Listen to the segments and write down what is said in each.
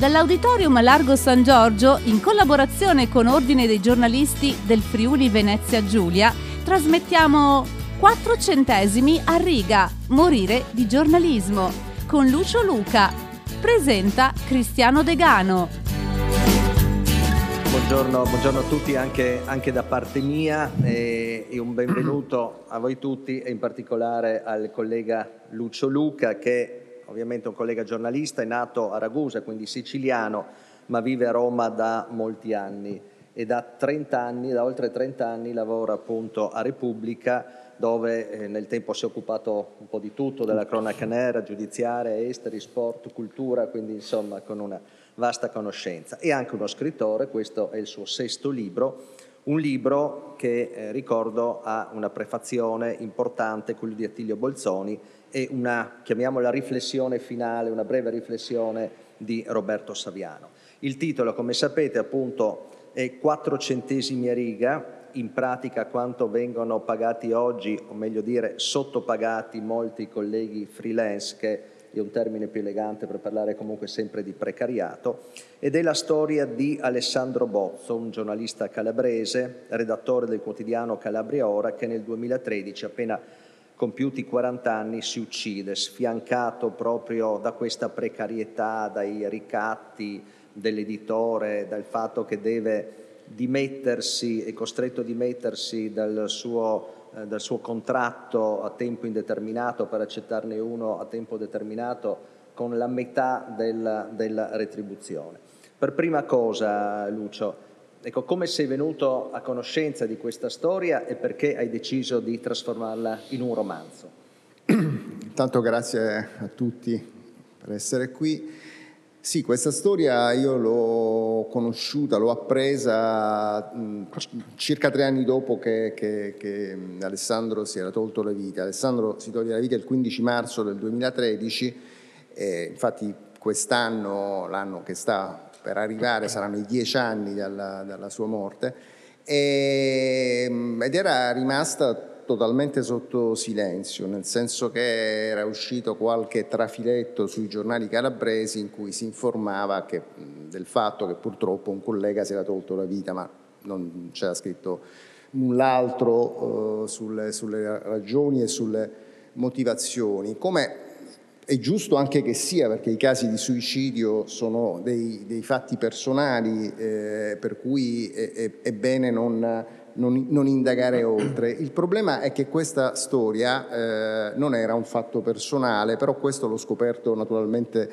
Dall'Auditorium Largo San Giorgio, in collaborazione con Ordine dei giornalisti del Friuli Venezia Giulia, trasmettiamo 4 centesimi a riga, morire di giornalismo, con Lucio Luca. Presenta Cristiano Degano. Buongiorno, buongiorno a tutti anche, anche da parte mia e, e, un benvenuto a voi tutti e in particolare al collega Lucio Luca che ovviamente un collega giornalista, è nato a Ragusa, quindi siciliano, ma vive a Roma da molti anni e da 30 anni, da oltre 30 anni lavora appunto a Repubblica dove eh, nel tempo si è occupato un po' di tutto, della cronaca nera, giudiziaria, esteri, sport, cultura, quindi insomma con una vasta conoscenza. E anche uno scrittore, questo è il suo sesto libro, un libro che eh, ricordo ha una prefazione importante, quello di Attilio Bolzoni, e una, chiamiamola riflessione finale, una breve riflessione di Roberto Saviano. Il titolo, come sapete, appunto è 4 centesimi a riga, in pratica quanto vengono pagati oggi, o meglio dire sottopagati molti colleghi freelance, che è un termine più elegante per parlare comunque sempre di precariato, ed è la storia di Alessandro Bozzo, un giornalista calabrese, redattore del quotidiano Calabria Ora, che nel 2013, appena compiuti 40 anni si uccide, sfiancato proprio da questa precarietà, dai ricatti dell'editore, dal fatto che deve dimettersi, è costretto a dimettersi dal suo, eh, dal suo contratto a tempo indeterminato per accettarne uno a tempo determinato con la metà della, della retribuzione. Per prima cosa, Lucio, Ecco, come sei venuto a conoscenza di questa storia e perché hai deciso di trasformarla in un romanzo? Intanto grazie a tutti per essere qui. Sì, questa storia io l'ho conosciuta, l'ho appresa mh, circa tre anni dopo che, che, che, Alessandro si era tolto la vita. Alessandro si toglie la vita il 15 marzo del 2013, e infatti quest'anno, l'anno che sta per arrivare, saranno i dieci anni dalla, dalla sua morte, e, ehm, ed era rimasta totalmente sotto silenzio, nel senso che era uscito qualche trafiletto sui giornali calabresi in cui si informava che, del fatto che purtroppo un collega si era tolto la vita, ma non c'era scritto null'altro uh, sulle, sulle ragioni e sulle motivazioni. Come è giusto anche che sia, perché i casi di suicidio sono dei, dei fatti personali, eh, per cui è, è, è bene non, non, non, indagare oltre. Il problema è che questa storia eh, non era un fatto personale, però questo l'ho scoperto naturalmente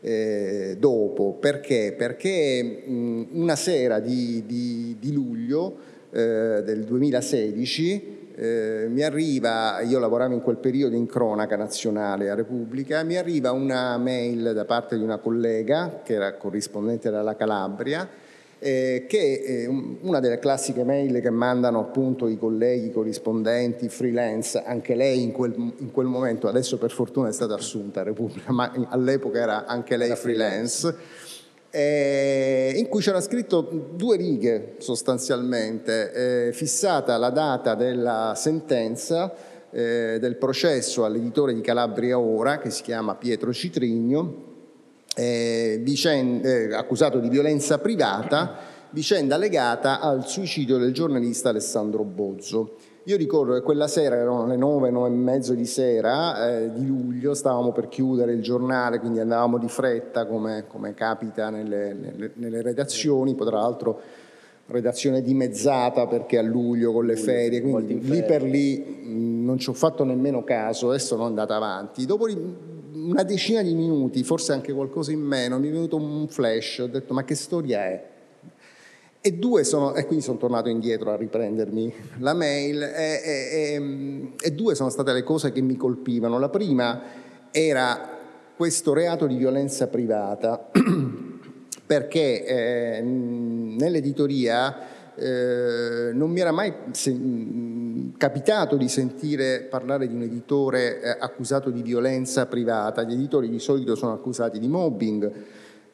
eh, dopo. Perché? Perché mh, una sera di, di, di luglio eh, del 2016 eh, mi arriva, io lavoravo in quel periodo in cronaca nazionale a Repubblica, mi arriva una mail da parte di una collega che era corrispondente dalla Calabria, eh, che è una delle classiche mail che mandano appunto i colleghi, corrispondenti, freelance, anche lei in quel, in quel momento, adesso per fortuna è stata assunta a Repubblica, ma all'epoca era anche lei freelance eh, in cui c'era scritto due righe sostanzialmente, eh, fissata la data della sentenza eh, del processo all'editore di Calabria Ora, che si chiama Pietro Citrigno, eh, vicenda, eh, accusato di violenza privata, vicenda legata al suicidio del giornalista Alessandro Bozzo. Io ricordo che quella sera, erano le nove, nove e mezzo di sera eh, di luglio, stavamo per chiudere il giornale, quindi andavamo di fretta come, come capita nelle, nelle, nelle, redazioni, poi tra l'altro redazione dimezzata perché a luglio con le ferie, quindi lì per lì mh, non ci ho fatto nemmeno caso e sono andata avanti. Dopo una decina di minuti, forse anche qualcosa in meno, mi è venuto un flash, ho detto ma che storia è? E, due sono, e quindi sono tornato indietro a riprendermi la mail e, e, e, due sono state le cose che mi colpivano. La prima era questo reato di violenza privata perché eh, nell'editoria eh, non mi era mai se, capitato di sentire parlare di un editore eh, accusato di violenza privata. Gli editori di solito sono accusati di mobbing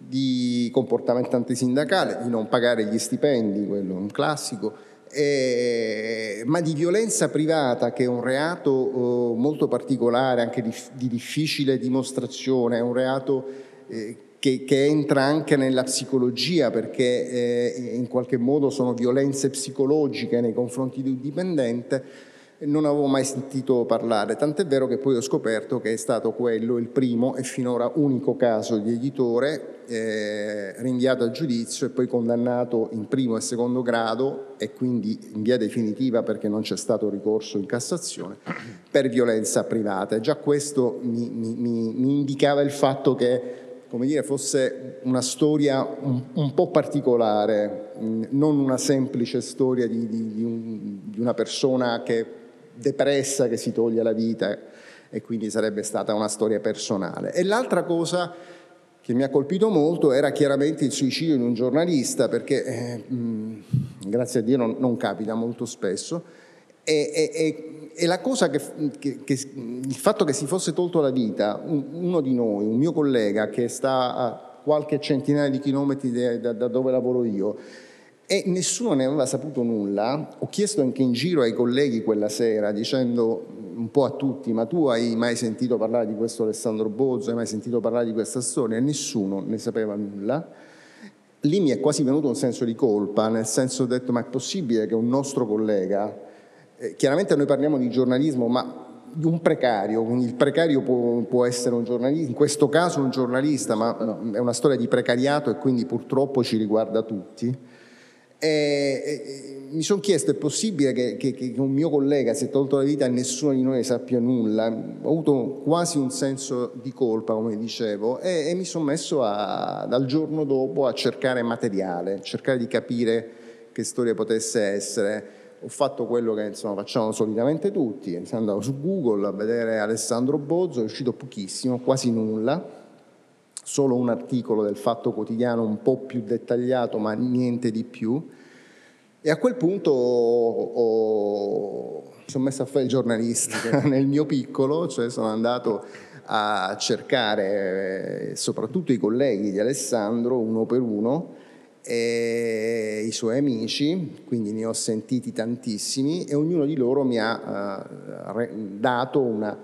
di comportamento antisindacale, di non pagare gli stipendi, quello è un classico, eh, ma di violenza privata che è un reato eh, molto particolare, anche di, di, difficile dimostrazione, è un reato eh, che, che, entra anche nella psicologia perché eh, in qualche modo sono violenze psicologiche nei confronti di un dipendente, non avevo mai sentito parlare, tant'è vero che poi ho scoperto che è stato quello il primo e finora unico caso di editore eh, rinviato a giudizio e poi condannato in primo e secondo grado e quindi in via definitiva perché non c'è stato ricorso in Cassazione per violenza privata. E già questo mi, mi, mi indicava il fatto che come dire, fosse una storia un, un, po' particolare, non una semplice storia di, di, di, un, di, una persona che depressa che si toglie la vita e quindi sarebbe stata una storia personale. E l'altra cosa che mi ha colpito molto era chiaramente il suicidio di un giornalista, perché eh, mh, grazie a Dio non, non capita molto spesso, e, e, e e la cosa che, che, che, il fatto che si fosse tolto la vita uno di noi, un mio collega che sta a qualche centinaia di chilometri da, da dove lavoro io, e nessuno ne aveva saputo nulla. Ho chiesto anche in giro ai colleghi quella sera, dicendo un po' a tutti, ma tu hai mai sentito parlare di questo Alessandro Bozzo, hai mai sentito parlare di questa storia? E nessuno ne sapeva nulla. Lì mi è quasi venuto un senso di colpa, nel senso ho detto, ma è possibile che un nostro collega eh, chiaramente noi parliamo di giornalismo, ma di un precario, il precario può, può, essere un giornalista, in questo caso un giornalista, ma è una storia di precariato e quindi purtroppo ci riguarda tutti. E, e, mi sono chiesto, è possibile che, che, che, un mio collega si è tolto la vita e nessuno di noi sappia nulla? Ho avuto quasi un senso di colpa, come dicevo, e, e mi sono messo a, dal giorno dopo a cercare materiale, cercare di capire che storia potesse essere ho fatto quello che insomma, facciamo solitamente tutti, sono andato su Google a vedere Alessandro Bozzo, è uscito pochissimo, quasi nulla, solo un articolo del Fatto Quotidiano un po' più dettagliato, ma niente di più. E a quel punto ho, mi sono messo a fare il giornalista nel mio piccolo, cioè sono andato a cercare eh, soprattutto i colleghi di Alessandro uno per uno e i suoi amici, quindi ne ho sentiti tantissimi e ognuno di loro mi ha uh, dato una,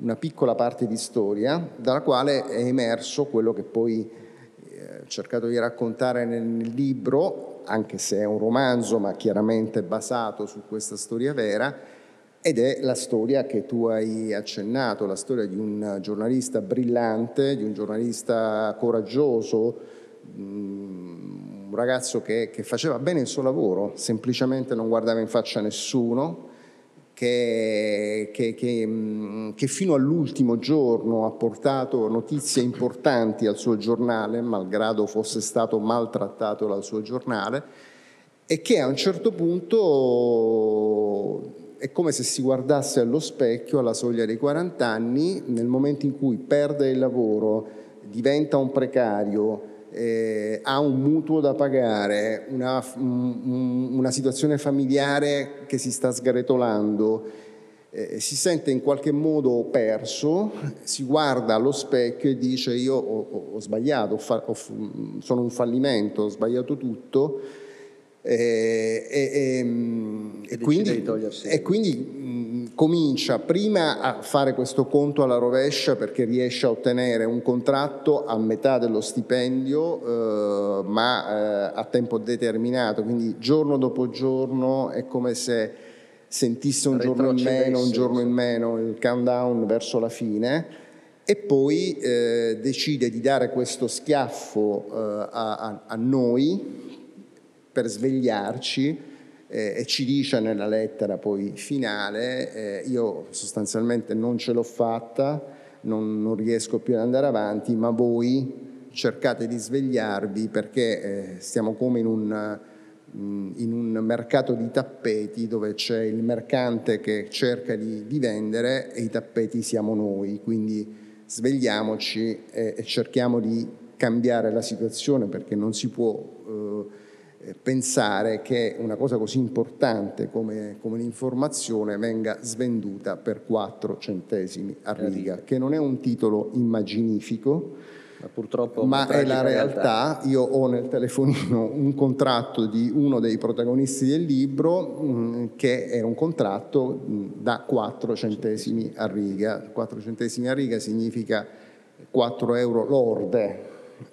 una, piccola parte di storia dalla quale è emerso quello che poi eh, ho cercato di raccontare nel, libro, anche se è un romanzo ma chiaramente basato su questa storia vera, ed è la storia che tu hai accennato, la storia di un giornalista brillante, di un giornalista coraggioso, mh, un ragazzo che, che, faceva bene il suo lavoro, semplicemente non guardava in faccia nessuno, che, che, che fino all'ultimo giorno ha portato notizie importanti al suo giornale, malgrado fosse stato maltrattato dal suo giornale, e che a un certo punto è come se si guardasse allo specchio alla soglia dei 40 anni, nel momento in cui perde il lavoro, diventa un precario, eh, ha un mutuo da pagare, una, un, una, situazione familiare che si sta sgretolando, eh, si sente in qualche modo perso, si guarda allo specchio e dice io ho, ho, ho sbagliato, ho fa, sono un fallimento, ho sbagliato tutto. Eh, e, e, e, quindi, e, quindi, comincia prima a fare questo conto alla rovescia perché riesce a ottenere un contratto a metà dello stipendio eh, ma eh, a tempo determinato, quindi giorno dopo giorno è come se sentisse un giorno in meno, un giorno in meno, il countdown verso la fine. E poi eh, decide di dare questo schiaffo eh, a, a, a noi per svegliarci eh, e ci dice nella lettera poi finale, eh, io sostanzialmente non ce l'ho fatta, non, non, riesco più ad andare avanti, ma voi cercate di svegliarvi perché eh, stiamo come in un, mm, in un, mercato di tappeti dove c'è il mercante che cerca di, di, vendere e i tappeti siamo noi, quindi svegliamoci e, e cerchiamo di cambiare la situazione perché non si può eh, eh, pensare che una cosa così importante come, come l'informazione venga svenduta per 4 centesimi a riga, che non è un titolo immaginifico, ma, purtroppo ma è la realtà. realtà. Io ho nel telefonino un contratto di uno dei protagonisti del libro mh, mm, che è un contratto mh, mm, da 4 centesimi a riga. 4 centesimi a riga significa 4 euro lorde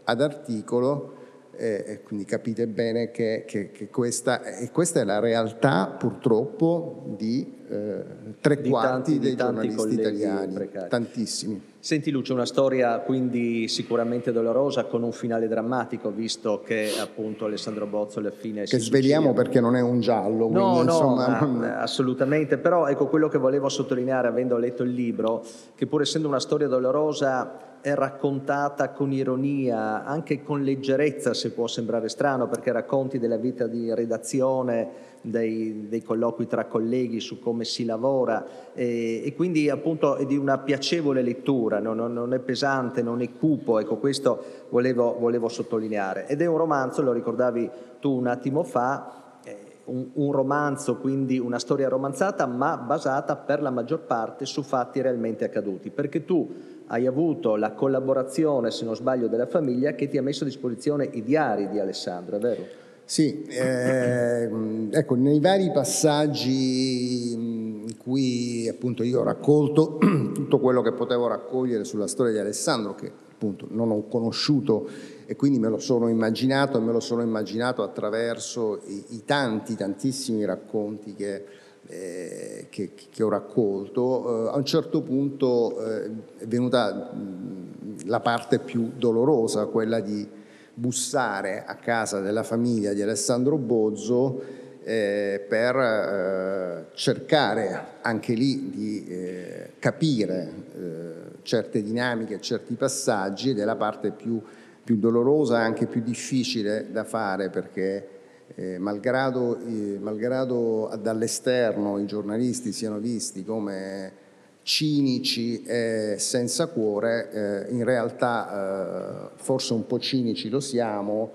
ad articolo e quindi capite bene che, che, che questa, questa, è la realtà purtroppo di eh, tre di quarti tanti, dei tanti giornalisti italiani, precari. tantissimi. Senti Lucio, una storia quindi sicuramente dolorosa con un finale drammatico, visto che appunto Alessandro Bozzo alla fine che sveliamo suicida. perché non è un giallo. No, quindi, no, insomma, ma- assolutamente, però ecco quello che volevo sottolineare avendo letto il libro, che pur essendo una storia dolorosa è raccontata con ironia, anche con leggerezza se può sembrare strano, perché racconti della vita di redazione, dei, dei colloqui tra colleghi su come si lavora e, e quindi appunto è di una piacevole lettura, non, non- non è pesante, non è cupo, ecco questo volevo, volevo sottolineare. Ed è un romanzo, lo ricordavi tu un attimo fa, eh, un, un romanzo, quindi una storia romanzata, ma basata per la maggior parte su fatti realmente accaduti, perché tu hai avuto la collaborazione, se non sbaglio, della famiglia che ti ha messo a disposizione i diari di Alessandro, è vero? Sì, ehm, ecco, nei vari passaggi in cui appunto io ho raccolto tutto quello che potevo raccogliere sulla storia di Alessandro, che appunto non ho conosciuto e quindi me lo sono immaginato e me lo sono immaginato attraverso i, i tanti, tantissimi racconti che, eh, che- che ho raccolto, eh, a un certo punto eh, è venuta mh, la parte più dolorosa, quella di bussare a casa della famiglia di Alessandro Bozzo eh, per eh, cercare anche lì di eh, capire eh, certe dinamiche, certi passaggi ed è la parte più, più dolorosa e anche più difficile da fare perché eh, malgrado, eh, malgrado dall'esterno i giornalisti siano visti come cinici e senza cuore, eh, in realtà eh, forse un po' cinici lo siamo,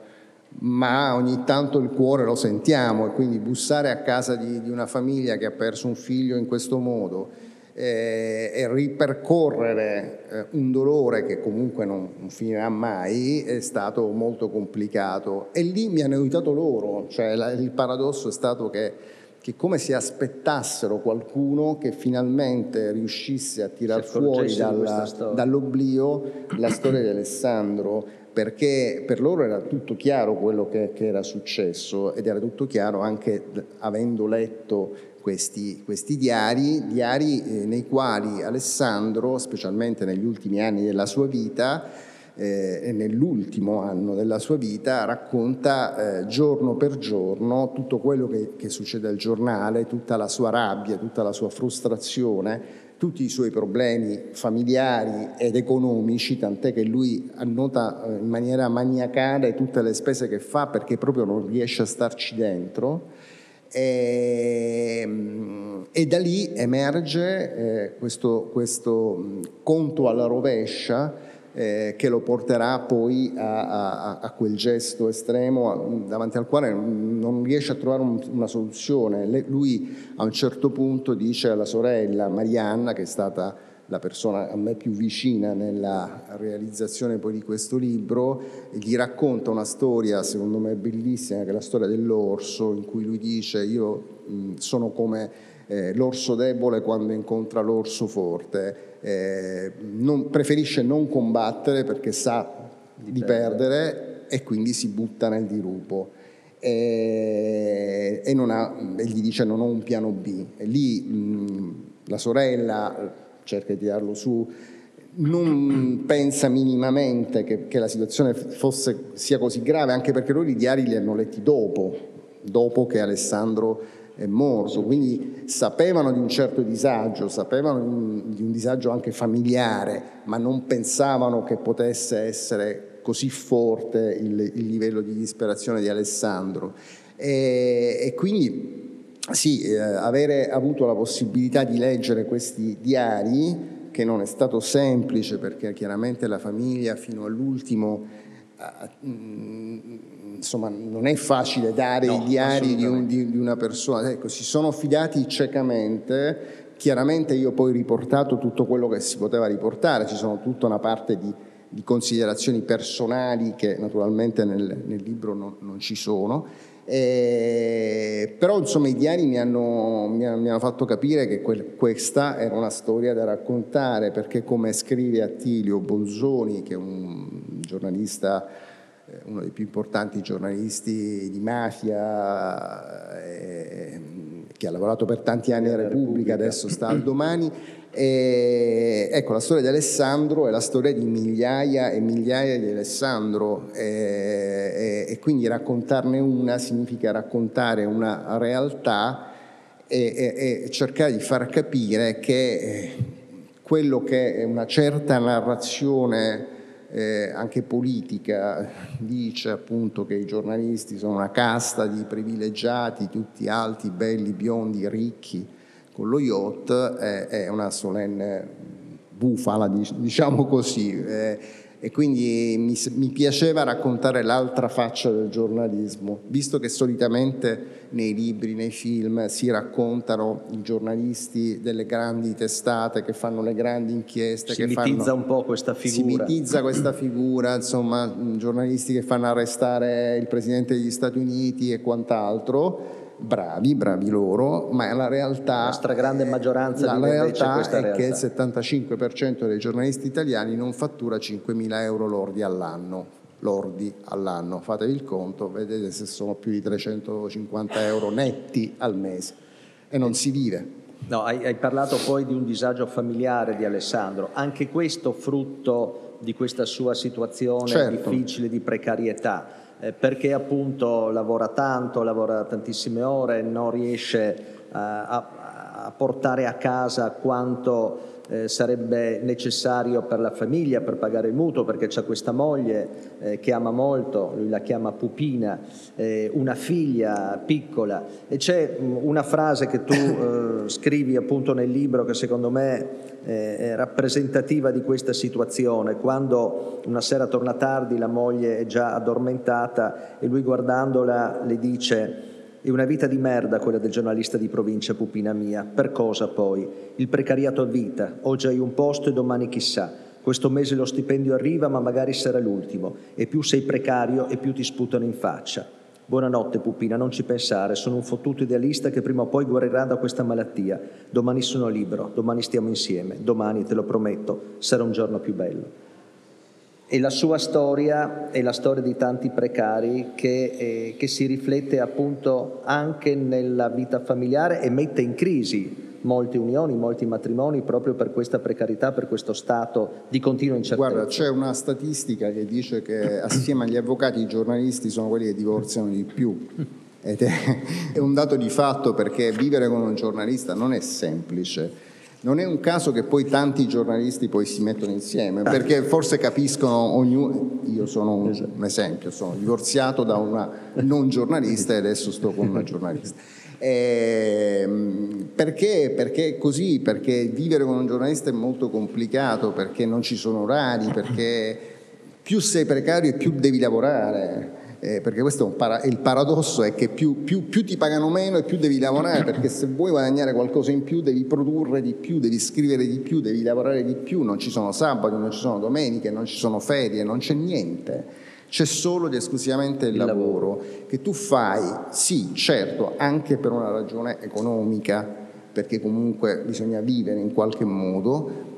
ma ogni tanto il cuore lo sentiamo e quindi bussare a casa di, di una famiglia che ha perso un figlio in questo modo eh, e ripercorrere eh, un dolore che comunque non, non finirà mai è stato molto complicato. E lì mi hanno aiutato loro, cioè la- il paradosso è stato che che come se aspettassero qualcuno che finalmente riuscisse a tirar fuori dalla- dall'oblio la storia di Alessandro, perché per loro era tutto chiaro quello che, che era successo ed era tutto chiaro anche avendo letto questi, questi diari, diari eh, nei quali Alessandro, specialmente negli ultimi anni della sua vita, eh, nell'ultimo anno della sua vita racconta eh, giorno per giorno tutto quello che, che succede al giornale, tutta la sua rabbia, tutta la sua frustrazione, tutti i suoi problemi familiari ed economici, tant'è che lui annota eh, in maniera maniacale tutte le spese che fa perché proprio non riesce a starci dentro. E, e da lì emerge eh, questo, questo conto alla rovescia eh, che lo porterà poi a, a- a quel gesto estremo davanti al quale non riesce a trovare un- una soluzione. Le- lui a un certo punto dice alla sorella Marianna, che è stata la persona a me più vicina nella realizzazione poi di questo libro, gli racconta una storia secondo me bellissima, che è la storia dell'orso, in cui lui dice io mh, sono come eh, l'orso debole quando incontra l'orso forte, eh, non- preferisce non combattere perché sa di, perdere e quindi si butta nel dirupo. E, e non ha- e gli dice non ho un piano B. E lì mh, la sorella eh, cerca di tirarlo su, non pensa minimamente che, che la situazione fosse, sia così grave, anche perché loro i diari li hanno letti dopo, dopo che Alessandro è morto, quindi sapevano di un certo disagio, sapevano di un, di un disagio anche familiare, ma non pensavano che potesse essere così forte il, il livello di disperazione di Alessandro. E, e quindi sì, eh, avere avuto la possibilità di leggere questi diari, che non è stato semplice perché chiaramente la famiglia fino all'ultimo, insomma, non è facile dare No, i diari di, un- di- di una persona, ecco, si sono fidati ciecamente. Chiaramente io ho poi riportato tutto quello che si poteva riportare, ci sono tutta una parte di, di considerazioni personali che naturalmente nel, nel libro non- non ci sono. Eh, però insomma i diari mi hanno, mi hanno- fatto capire che quel- questa era una storia da raccontare perché come scrive Attilio Bolzoni che è un giornalista, eh, uno dei più importanti giornalisti di mafia, eh, che ha lavorato per tanti anni a Repubblica, adesso sta al domani. E, ecco, la storia di Alessandro è la storia di migliaia e migliaia di Alessandro e, e, e quindi raccontarne una significa raccontare una realtà e, cercare di far capire che eh, quello che è una certa narrazione eh, anche politica dice appunto che i giornalisti sono una casta di privilegiati, tutti alti, belli, biondi, ricchi, con lo yacht è, è una solenne bufala, diciamo così. Eh, e quindi mi, mi, piaceva raccontare l'altra faccia del giornalismo, visto che solitamente nei libri, nei film si raccontano i giornalisti delle grandi testate che fanno le grandi inchieste. Si mitizza fanno, un po' questa figura. Si mitizza questa figura, insomma, giornalisti che fanno arrestare il Presidente degli Stati Uniti e quant'altro bravi, bravi loro, ma la realtà... La stragrande maggioranza la di realtà è realtà. che il 75% dei giornalisti italiani non fattura 5.000 euro lordi all'anno. Lordi all'anno, fatevi il conto, vedete se sono più di 350 euro netti al mese e non si vive. No, hai, hai parlato poi di un disagio familiare di Alessandro, anche questo frutto di questa sua situazione certo. difficile di precarietà eh, perché appunto lavora tanto, lavora tantissime ore, non riesce eh, a, a, portare a casa quanto eh, sarebbe necessario per la famiglia, per pagare il mutuo, perché c'è questa moglie eh, che ama molto, lui la chiama Pupina, eh, una figlia piccola. E c'è mm, una frase che tu eh, scrivi appunto nel libro che secondo me eh, è rappresentativa di questa situazione, quando una sera torna tardi, la moglie è già addormentata e lui guardandola le dice è una vita di merda quella del giornalista di provincia Pupina mia. Per cosa poi? Il precariato a vita. Oggi hai un posto e domani chissà. Questo mese lo stipendio arriva, ma magari sarà l'ultimo. E più sei precario e più ti sputano in faccia. Buonanotte Pupina, non ci pensare, sono un fottuto idealista che prima o poi guarirà da questa malattia. Domani sono libero, domani stiamo insieme, domani, te lo prometto, sarà un giorno più bello. E la sua storia è la storia di tanti precari che, eh, che si riflette appunto anche nella vita familiare e mette in crisi molte unioni, molti matrimoni proprio per questa precarietà, per questo stato di continua incertezza. Guarda, c'è una statistica che dice che assieme agli avvocati i giornalisti sono quelli che divorziano di più. Ed è, è un dato di fatto perché vivere con un giornalista non è semplice. Non è un caso che poi tanti giornalisti poi si mettono insieme, perché forse capiscono ognuno, io sono un, esatto. un esempio, sono divorziato da una non giornalista e adesso sto con una giornalista. Eh, perché? Perché così? Perché vivere con un giornalista è molto complicato, perché non ci sono orari, perché più sei precario e più devi lavorare. Eh, perché questo è para- il paradosso è che più, più, più, ti pagano meno e più devi lavorare, perché se vuoi guadagnare qualcosa in più devi produrre di più, devi scrivere di più, devi lavorare di più, non ci sono sabati, non ci sono domeniche, non ci sono ferie, non c'è niente. C'è solo ed esclusivamente il, il lavoro, lavoro che tu fai, sì, certo, anche per una ragione economica, perché comunque bisogna vivere in qualche modo,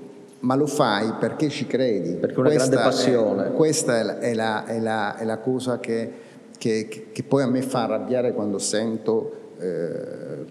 ma lo fai perché ci credi. Perché è una questa grande passione. È, questa è la, è la, è la, è la cosa che, che, che, poi a me fa arrabbiare quando sento eh,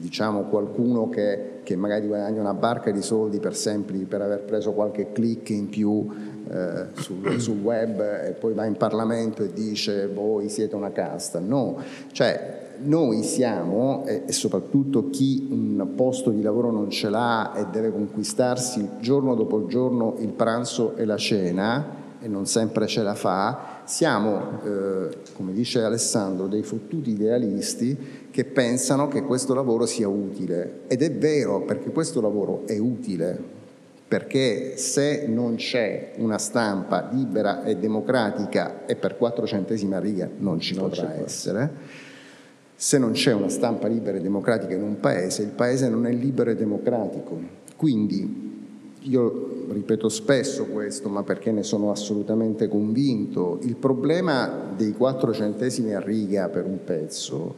diciamo qualcuno che, che, magari guadagna una barca di soldi per, sempli, per aver preso qualche click in più eh, sul, sul, web e poi va in Parlamento e dice voi siete una casta. No, cioè noi siamo, e, soprattutto chi un posto di lavoro non ce l'ha e deve conquistarsi giorno dopo giorno il pranzo e la cena, e non sempre ce la fa, siamo, eh, come dice Alessandro, dei fottuti idealisti che pensano che questo lavoro sia utile. Ed è vero, perché questo lavoro è utile, perché se non c'è una stampa libera e democratica, e per quattro centesimi a riga non ci non potrà essere, se non c'è una stampa libera e democratica in un paese, il paese non è libero e democratico. Quindi io ripeto spesso questo, ma perché ne sono assolutamente convinto, il problema dei quattro centesimi a riga per un pezzo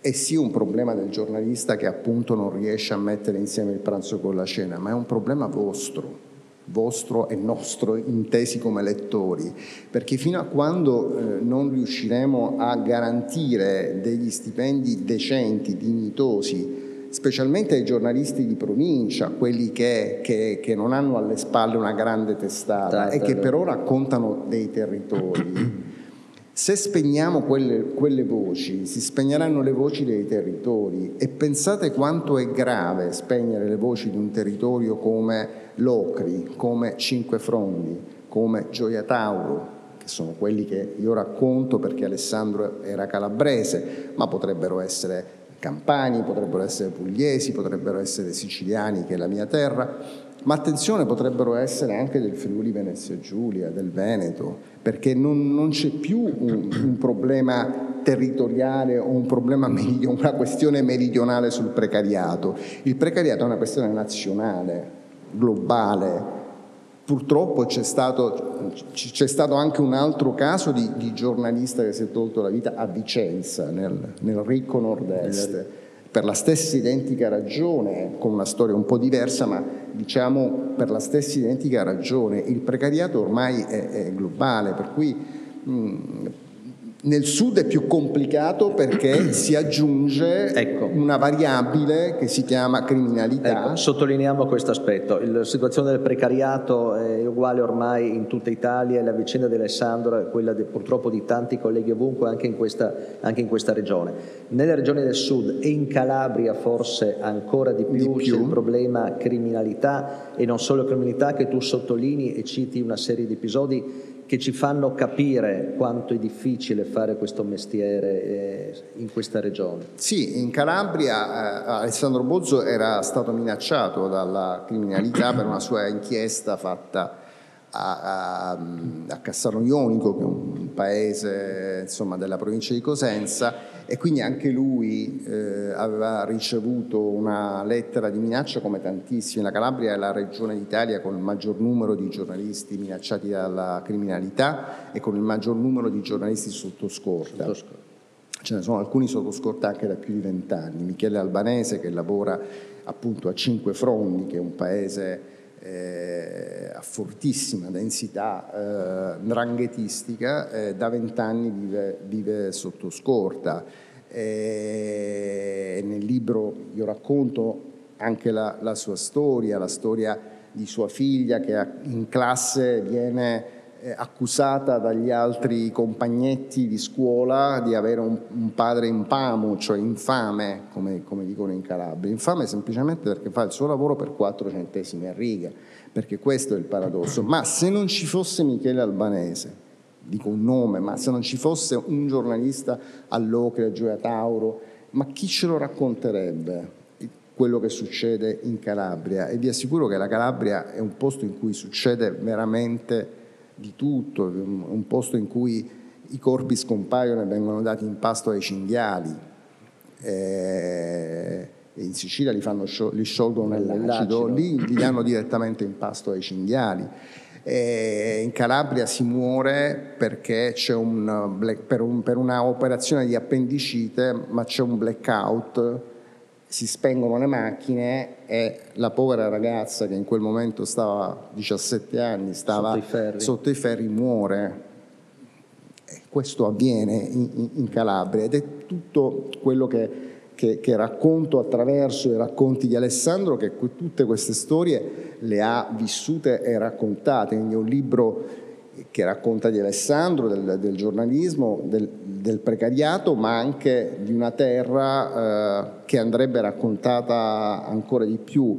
è sì un problema del giornalista che appunto non riesce a mettere insieme il pranzo con la cena, ma è un problema vostro, vostro e nostro intesi come lettori, perché fino a quando eh, non riusciremo a garantire degli stipendi decenti, dignitosi, specialmente ai giornalisti di provincia, quelli che, che, che non hanno alle spalle una grande testata e che però raccontano dei territori, se spegniamo quelle, quelle, voci, si spegneranno le voci dei territori. E pensate quanto è grave spegnere le voci di un territorio come Locri, come Cinque Frondi, come Gioia Tauro, che sono quelli che io racconto perché Alessandro era calabrese, ma potrebbero essere campani, potrebbero essere pugliesi, potrebbero essere siciliani, che è la mia terra ma attenzione potrebbero essere anche del Friuli Venezia Giulia, del Veneto, perché non, non c'è più un, un, problema territoriale o un problema una questione meridionale sul precariato. Il precariato è una questione nazionale, globale. Purtroppo c'è stato, c'è stato anche un altro caso di, di, giornalista che si è tolto la vita a Vicenza, nel, nel ricco nord-est per la stessa identica ragione, con una storia un po' diversa, ma diciamo per la stessa identica ragione. Il precariato ormai è, è globale, per cui mh, nel sud è più complicato perché si aggiunge ecco. una variabile che si chiama criminalità. Ecco, sottolineiamo questo aspetto. La situazione del precariato è uguale ormai in tutta Italia e la vicenda di Alessandro è quella di, purtroppo di tanti colleghi ovunque, anche in, questa, anche in, questa, regione. Nelle regioni del sud e in Calabria forse ancora di più, di più. c'è il problema criminalità e non solo criminalità che tu sottolinei e citi una serie di episodi che ci fanno capire quanto è difficile fare questo mestiere eh, in questa regione. Sì, in Calabria eh, Alessandro Bozzo era stato minacciato dalla criminalità per una sua inchiesta fatta a, a, a Cassano Ionico, che è un paese insomma, della provincia di Cosenza, e quindi anche lui eh, aveva ricevuto una lettera di minaccia come tantissimi. La Calabria è la regione d'Italia con il maggior numero di giornalisti minacciati dalla criminalità e con il maggior numero di giornalisti sotto scorta. Sotto scorta. Ce ne sono alcuni sotto scorta anche da più di vent'anni. Michele Albanese che lavora appunto a Cinque Frondi, che è un paese eh, a fortissima densità eh, nranghetistica, eh, da vent'anni vive, vive, sotto scorta. E nel libro io racconto anche la, la, sua storia, la storia di sua figlia che in classe viene eh, accusata dagli altri compagnetti di scuola di avere un, un padre infamo, cioè infame, come, come, dicono in Calabria. Infame semplicemente perché fa il suo lavoro per quattro centesimi a riga, perché questo è il paradosso. Ma se non ci fosse Michele Albanese, dico un nome, ma se non ci fosse un giornalista all'Ocre, a Gioia Tauro, ma chi ce lo racconterebbe? quello che succede in Calabria e vi assicuro che la Calabria è un posto in cui succede veramente di tutto, un posto in cui i corpi scompaiono e vengono dati in pasto ai cinghiali. Eh, in Sicilia li, fanno, li sciolgono nell'acido, lì li danno direttamente in pasto ai cinghiali. E in Calabria si muore perché c'è un, per, un, per una operazione di appendicite, ma c'è un blackout si spengono le macchine e la povera ragazza che in quel momento stava 17 anni, stava sotto i ferri, sotto i ferri muore. E questo avviene in, in, Calabria ed è tutto quello che, che, che, racconto attraverso i racconti di Alessandro, che tutte queste storie le ha vissute e raccontate. Quindi è un libro che racconta di Alessandro, del, del giornalismo, del, del, precariato, ma anche di una terra eh, che andrebbe raccontata ancora di più,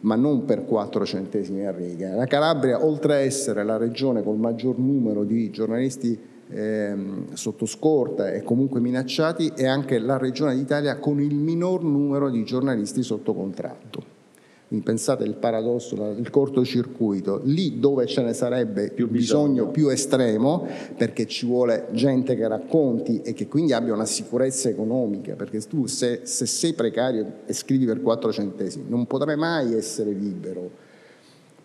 ma non per quattro centesimi a riga. La Calabria, oltre a essere la regione col maggior numero di giornalisti eh, sotto scorta e comunque minacciati, è anche la regione d'Italia con il minor numero di giornalisti sotto contratto. Pensate il paradosso, il cortocircuito, lì dove ce ne sarebbe più bisogno, bisogno più estremo, perché ci vuole gente che racconti e che quindi abbia una sicurezza economica, perché tu se, se sei precario e scrivi per 4 centesimi non potrai mai essere libero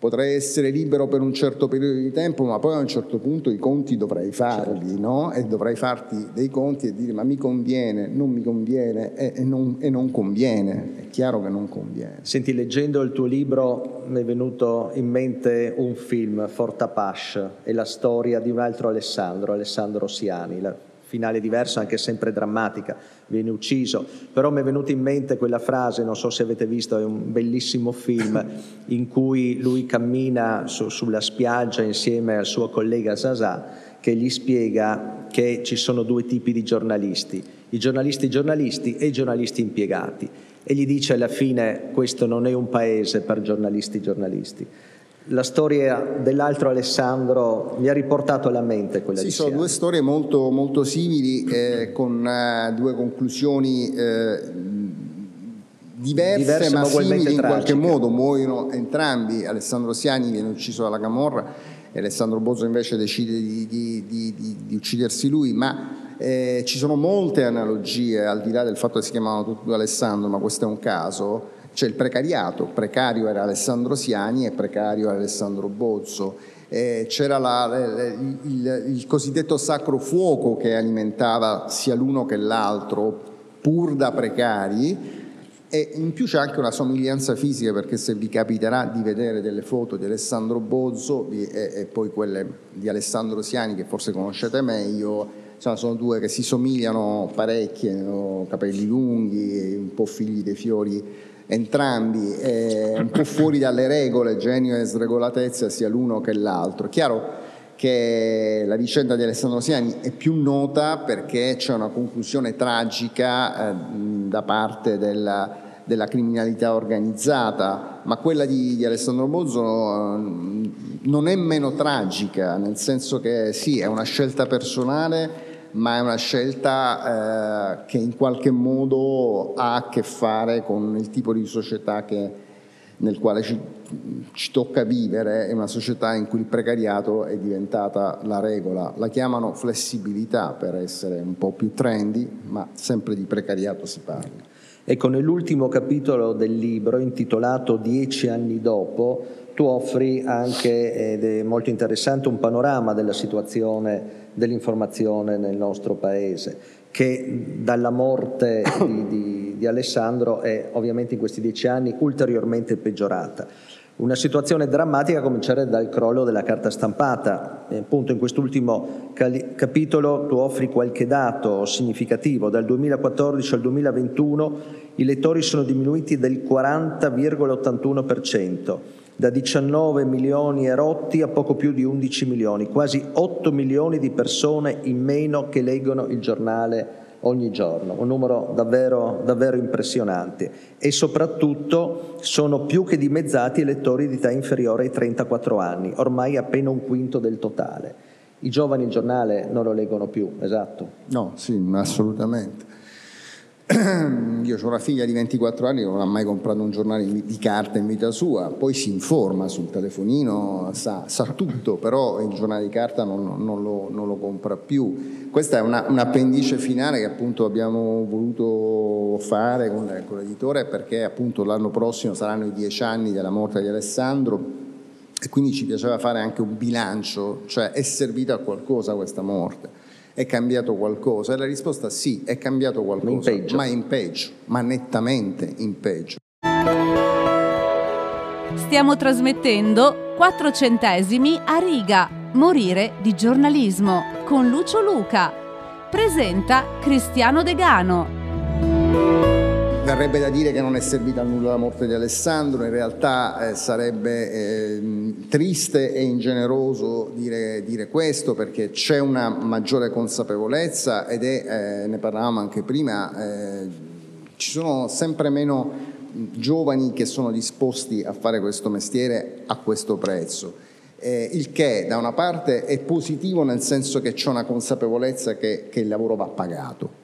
potrei essere libero per un certo periodo di tempo, ma poi a un certo punto i conti dovrei farli, certo. no? E dovrei farti dei conti e dire ma mi conviene, non mi conviene e, e, non, e, non, conviene, è chiaro che non conviene. Senti, leggendo il tuo libro mi è venuto in mente un film, Fortapash, e la storia di un altro Alessandro, Alessandro Siani, la finale diverso, anche sempre drammatica, viene ucciso, però mi è venuta in mente quella frase, non so se avete visto, è un bellissimo film in cui lui cammina su, sulla spiaggia insieme al suo collega Sasà che gli spiega che ci sono due tipi di giornalisti, i giornalisti giornalisti e i giornalisti impiegati. E gli dice alla fine questo non è un paese per giornalisti giornalisti la storia dell'altro Alessandro mi ha riportato alla mente quella sì, di sono due storie molto, molto simili eh, con uh, due conclusioni eh, diverse, diverse, ma simili in qualche modo. Muoiono entrambi. Alessandro Siani viene ucciso dalla Camorra e Alessandro Bozzo invece decide di, di, di, di uccidersi lui. Ma eh, ci sono molte analogie al di là del fatto che si chiamavano tutti Alessandro ma questo è un caso c'è il precariato, precario era Alessandro Siani e precario era Alessandro Bozzo. Eh, c'era la, il, il, cosiddetto sacro fuoco che alimentava sia l'uno che l'altro, pur da precari, e in più c'è anche una somiglianza fisica perché se vi capiterà di vedere delle foto di Alessandro Bozzo e, e poi quelle di Alessandro Siani che forse conoscete meglio, insomma, sono due che si somigliano parecchio, hanno capelli lunghi, un po' figli dei fiori entrambi, eh, un po' fuori dalle regole, genio e sregolatezza sia l'uno che l'altro. Chiaro che la vicenda di Alessandro Siani è più nota perché c'è una conclusione tragica eh, da parte della, della, criminalità organizzata, ma quella di, di Alessandro Bozzo eh, non è meno tragica, nel senso che sì, è una scelta personale ma è una scelta eh, che in qualche modo ha a che fare con il tipo di società che, nel quale ci, ci, tocca vivere, è una società in cui il precariato è diventata la regola. La chiamano flessibilità per essere un po' più trendy, ma sempre di precariato si parla. Ecco, nell'ultimo capitolo del libro, intitolato Dieci anni dopo, tu offri anche, ed è molto interessante, un panorama della situazione dell'informazione nel nostro Paese, che dalla morte di, di, di Alessandro è ovviamente in questi dieci anni ulteriormente peggiorata. Una situazione drammatica a cominciare dal crollo della carta stampata. E appunto in quest'ultimo capitolo tu offri qualche dato significativo. Dal 2014 al 2021 i lettori sono diminuiti del 40,81% da 19 milioni erotti a poco più di 11 milioni, quasi 8 milioni di persone in meno che leggono il giornale ogni giorno, un numero davvero, davvero impressionante e soprattutto sono più che dimezzati i lettori di età inferiore ai 34 anni, ormai appena un quinto del totale. I giovani il giornale non lo leggono più, esatto? No, sì, assolutamente. Io ho una figlia di 24 anni che non ha mai comprato un giornale di carta in vita sua, poi si informa sul telefonino, sa, sa tutto, però il giornale di carta non, non, lo, non lo, compra più. Questa è una, un appendice finale che appunto abbiamo voluto fare con, con l'editore perché appunto l'anno prossimo saranno i dieci anni della morte di Alessandro e quindi ci piaceva fare anche un bilancio, cioè è servita a qualcosa questa morte è cambiato qualcosa? E la risposta sì, è cambiato qualcosa, in ma in peggio, ma nettamente in peggio. Stiamo trasmettendo 4 centesimi a riga, morire di giornalismo, con Lucio Luca. Presenta Cristiano Degano. Verrebbe da dire che non è servita a nulla la morte di Alessandro, in realtà eh, sarebbe eh, triste e ingeneroso dire, dire, questo perché c'è una maggiore consapevolezza ed è, eh, ne parlavamo anche prima, eh, ci sono sempre meno giovani che sono disposti a fare questo mestiere a questo prezzo. Eh, il che da una parte è positivo nel senso che c'è una consapevolezza che, che il lavoro va pagato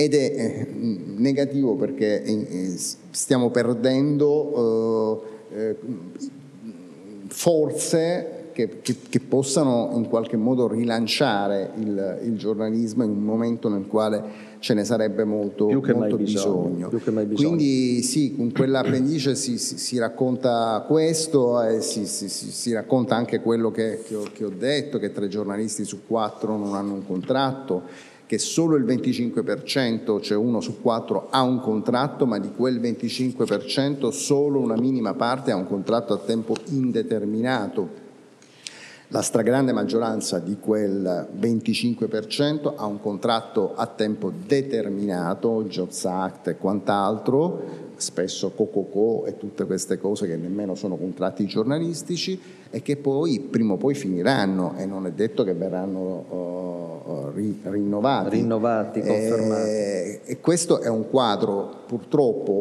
ed è eh, negativo perché eh, stiamo perdendo eh, forze che, che, che, possano in qualche modo rilanciare il, il, giornalismo in un momento nel quale ce ne sarebbe molto, molto bisogno. bisogno. bisogno. Quindi sì, con quell'appendice si, si, si, racconta questo e si, si racconta anche quello che, che, ho, che ho detto, che tre giornalisti su quattro non hanno un contratto che solo il 25%, cioè uno su quattro, ha un contratto, ma di quel 25% solo una minima parte ha un contratto a tempo indeterminato. La stragrande maggioranza di quel 25% ha un contratto a tempo determinato, Jobs Act e quant'altro, spesso Cococò e tutte queste cose che nemmeno sono contratti giornalistici e che poi prima o poi finiranno e non è detto che verranno uh, ri- rinnovati. Rinnovati, confermati. E, e, questo è un quadro purtroppo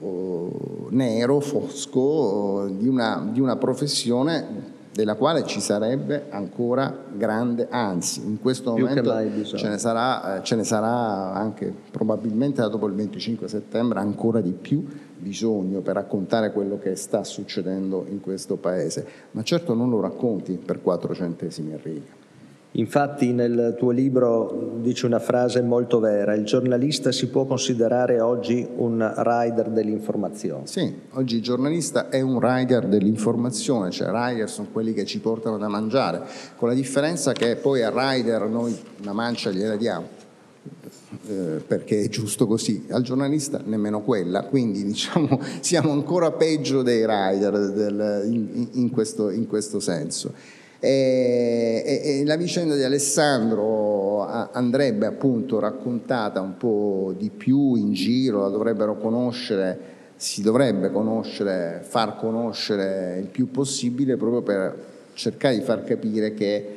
uh, uh, nero, fosco, di una, di una professione della quale ci sarebbe ancora grande, anzi in questo Più momento ce ne, sarà, eh, ce ne, sarà, anche probabilmente dopo il 25 settembre ancora di più bisogno per raccontare quello che sta succedendo in questo paese, ma certo non lo racconti per quattro centesimi a riga. Infatti nel tuo libro dice una frase molto vera, il giornalista si può considerare oggi un rider dell'informazione. Sì, oggi il giornalista è un rider dell'informazione, cioè rider sono quelli che ci portano da mangiare, con la differenza che poi a rider noi una mancia gliela diamo, eh, perché è giusto così, al giornalista nemmeno quella, quindi diciamo siamo ancora peggio dei rider del, in, in, questo, in questo senso. E, e, e, la vicenda di Alessandro andrebbe appunto raccontata un po' di più in giro, la dovrebbero conoscere, si dovrebbe conoscere, far conoscere il più possibile proprio per cercare di far capire che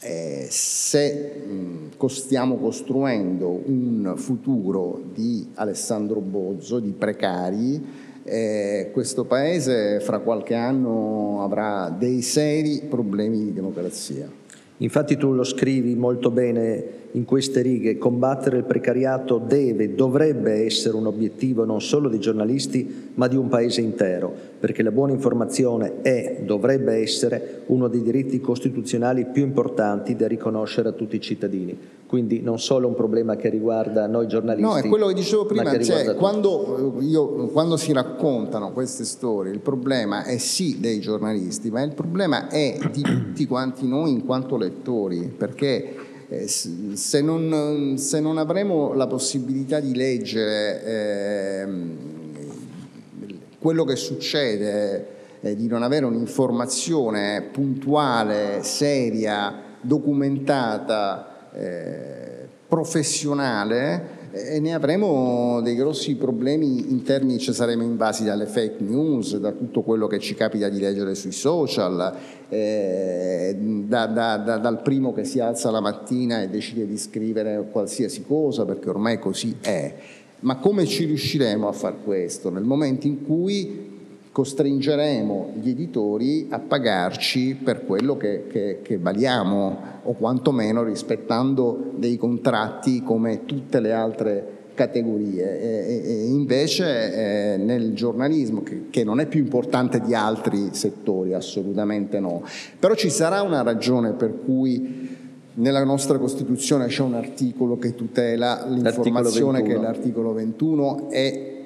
eh, se mh, stiamo costruendo un futuro di Alessandro Bozzo, di precari, eh, questo Paese fra qualche anno avrà dei seri problemi di democrazia. Infatti tu lo scrivi molto bene in queste righe, combattere il precariato deve, dovrebbe essere un obiettivo non solo dei giornalisti, ma di un paese intero, perché la buona informazione è, dovrebbe essere, uno dei diritti costituzionali più importanti da riconoscere a tutti i cittadini. Quindi non solo un problema che riguarda noi giornalisti. No, è quello che dicevo prima, che cioè, quando, io, quando si raccontano queste storie, il problema è sì dei giornalisti, ma il problema è di tutti quanti noi in quanto lettori, perché eh, se, non, se, non, avremo la possibilità di leggere eh, quello che succede, eh, di non avere un'informazione puntuale, seria, documentata, eh, professionale, e ne avremo dei grossi problemi interni, ci saremo invasi dalle fake news, da tutto quello che ci capita di leggere sui social, eh, da, da, da, dal primo che si alza la mattina e decide di scrivere qualsiasi cosa, perché ormai così è. Ma come ci riusciremo a far questo? Nel momento in cui costringeremo gli editori a pagarci per quello che, che, che, valiamo o quantomeno rispettando dei contratti come tutte le altre categorie. E, e invece eh, nel giornalismo, che, che, non è più importante di altri settori, assolutamente no, però ci sarà una ragione per cui nella nostra Costituzione c'è un articolo che tutela l'informazione, che è l'articolo 21, e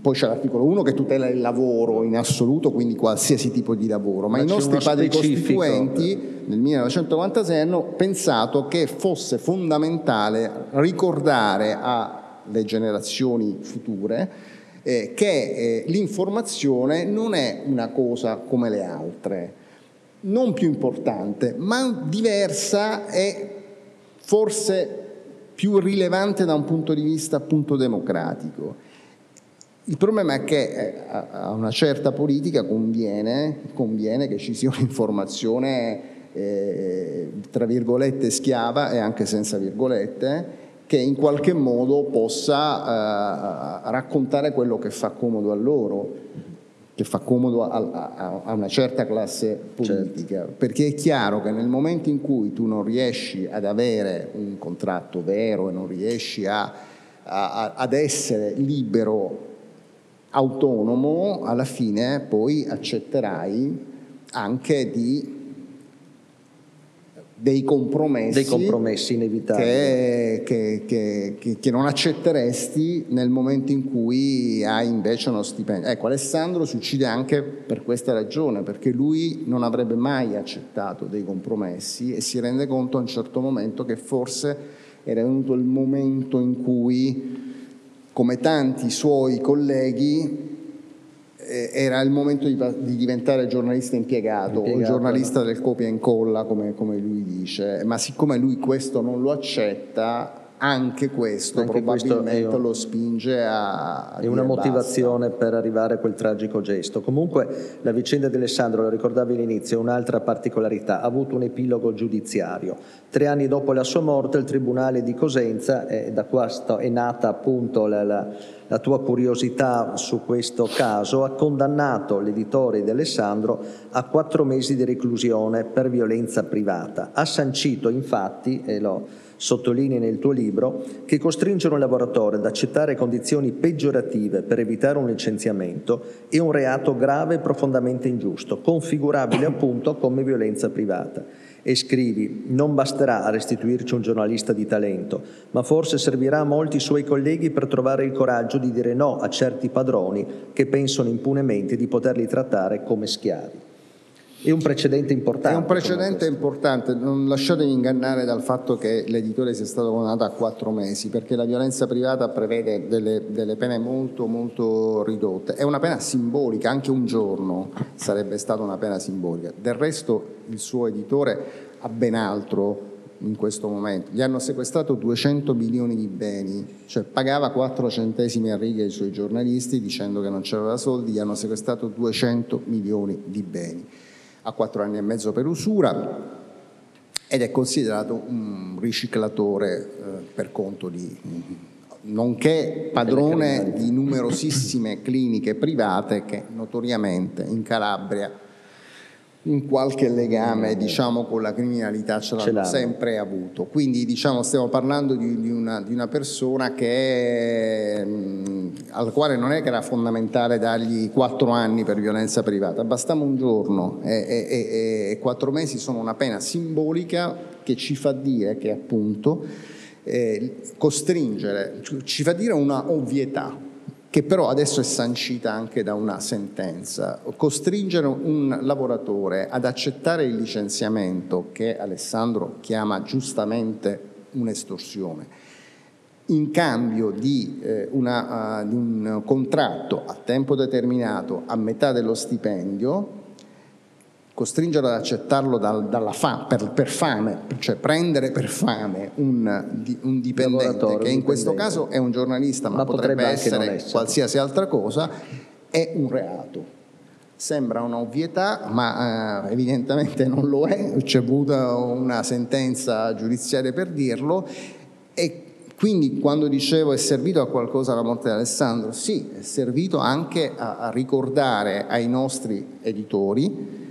poi c'è l'articolo 1 che tutela il lavoro in assoluto, quindi qualsiasi tipo di lavoro, ma, ma i nostri padri costituenti nel 1996 hanno pensato che fosse fondamentale ricordare alle generazioni future eh, che eh, l'informazione non è una cosa come le altre, non più importante, ma diversa e forse più rilevante da un punto di vista appunto democratico. Il problema è che eh, a una certa politica conviene, conviene che ci sia un'informazione eh, tra virgolette schiava e anche senza virgolette che in qualche modo possa eh, raccontare quello che fa comodo a loro, che fa comodo a, a, a una certa classe politica, certo. perché è chiaro che nel momento in cui tu non riesci ad avere un contratto vero e non riesci a, ad essere libero autonomo, alla fine poi accetterai anche di dei compromessi, dei compromessi inevitabili che, che, che, che, non accetteresti nel momento in cui hai invece uno stipendio. Ecco, Alessandro si uccide anche per questa ragione, perché lui non avrebbe mai accettato dei compromessi e si rende conto a un certo momento che forse era venuto il momento in cui, come tanti suoi colleghi, eh, era il momento di, di, diventare giornalista impiegato, impiegato o giornalista no. del copia e incolla, come, come, lui dice, ma siccome lui questo non lo accetta, anche questo anche probabilmente questo lo spinge a... È una motivazione basta. per arrivare a quel tragico gesto. Comunque la vicenda di Alessandro, lo ricordavi all'inizio, è un'altra particolarità, ha avuto un epilogo giudiziario. Tre anni dopo la sua morte il Tribunale di Cosenza, e da questo è nata appunto la, la, la tua curiosità su questo caso, ha condannato l'editore di Alessandro a quattro mesi di reclusione per violenza privata. Ha sancito infatti, e lo sottolinei nel tuo libro, che costringere un lavoratore ad accettare condizioni peggiorative per evitare un licenziamento è un reato grave e profondamente ingiusto, configurabile appunto come violenza privata. E scrivi, non basterà a restituirci un giornalista di talento, ma forse servirà a molti suoi colleghi per trovare il coraggio di dire no a certi padroni che pensano impunemente di poterli trattare come schiavi. È un precedente importante. È un precedente importante, non lasciatevi ingannare dal fatto che l'editore sia stato condannato a quattro mesi, perché la violenza privata prevede delle, delle, pene molto molto ridotte. È una pena simbolica, anche un giorno sarebbe stata una pena simbolica. Del resto il suo editore ha ben altro in questo momento. Gli hanno sequestrato 200 milioni di beni, cioè pagava 4 centesimi a riga ai suoi giornalisti dicendo che non c'aveva soldi, gli hanno sequestrato 200 milioni di beni a quattro anni e mezzo per usura ed è considerato un riciclatore eh, per conto di nonché padrone di numerosissime cliniche private che notoriamente in Calabria un qualche legame diciamo, con la criminalità ce l'hanno. sempre avuto. Quindi diciamo, stiamo parlando di, di, una, di una, persona che, mh, al quale non è che era fondamentale dargli quattro anni per violenza privata, bastava un giorno e quattro mesi sono una pena simbolica che ci fa dire che appunto eh, costringere, ci fa dire una ovvietà che però adesso è sancita anche da una sentenza. Costringere un lavoratore ad accettare il licenziamento, che Alessandro chiama giustamente un'estorsione, in cambio di, eh, una, uh, di un contratto a tempo determinato a metà dello stipendio, costringerlo ad accettarlo dal, fa, per, per, fame, cioè prendere per fame un, un dipendente che in questo caso è un giornalista ma, ma potrebbe, potrebbe essere qualsiasi altra cosa, è un reato. Sembra un'ovvietà, ma eh, evidentemente non lo è, c'è avuta una sentenza giudiziaria per dirlo. E quindi quando dicevo è servito a qualcosa la morte di Alessandro, sì, è servito anche a, a ricordare ai nostri editori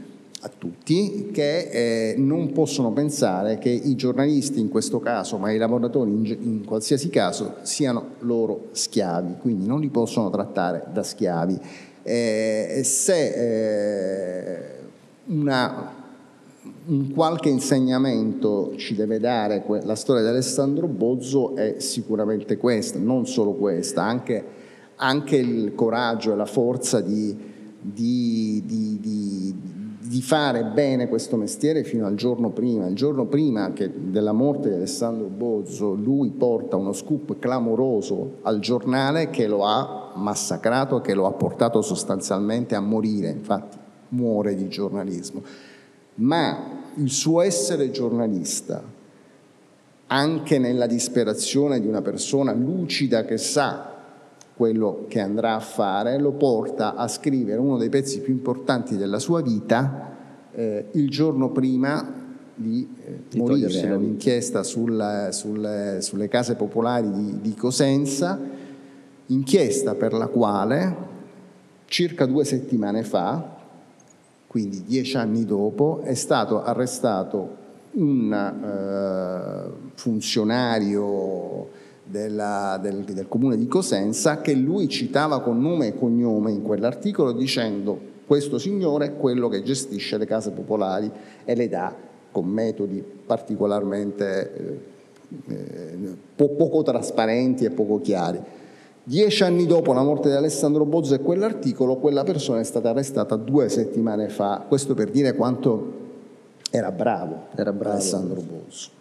a tutti che eh, non possono pensare che i giornalisti in questo caso, ma i lavoratori in, in, qualsiasi caso, siano loro schiavi, quindi non li possono trattare da schiavi. Eh, se eh, una, un qualche insegnamento ci deve dare la storia di Alessandro Bozzo è sicuramente questa, non solo questa, anche, anche il coraggio e la forza di, di, di, di di fare bene questo mestiere fino al giorno prima. Il giorno prima della morte di Alessandro Bozzo, lui porta uno scoop clamoroso al giornale che lo ha massacrato, che lo ha portato sostanzialmente a morire, infatti muore di giornalismo. Ma il suo essere giornalista, anche nella disperazione di una persona lucida che sa quello che andrà a fare, lo porta a scrivere uno dei pezzi più importanti della sua vita eh, il giorno prima di, eh, di morire, un'inchiesta sul, sul, sulle case popolari di, di Cosenza, inchiesta per la quale circa due settimane fa, quindi dieci anni dopo, è stato arrestato un uh, funzionario della, del, del, comune di Cosenza che lui citava con nome e cognome in quell'articolo dicendo questo signore è quello che gestisce le case popolari e le dà con metodi particolarmente eh, eh, poco trasparenti e poco chiari. Dieci anni dopo la morte di Alessandro Bozzo e quell'articolo, quella persona è stata arrestata due settimane fa, questo per dire quanto era bravo, era bravo. Alessandro Bozzo.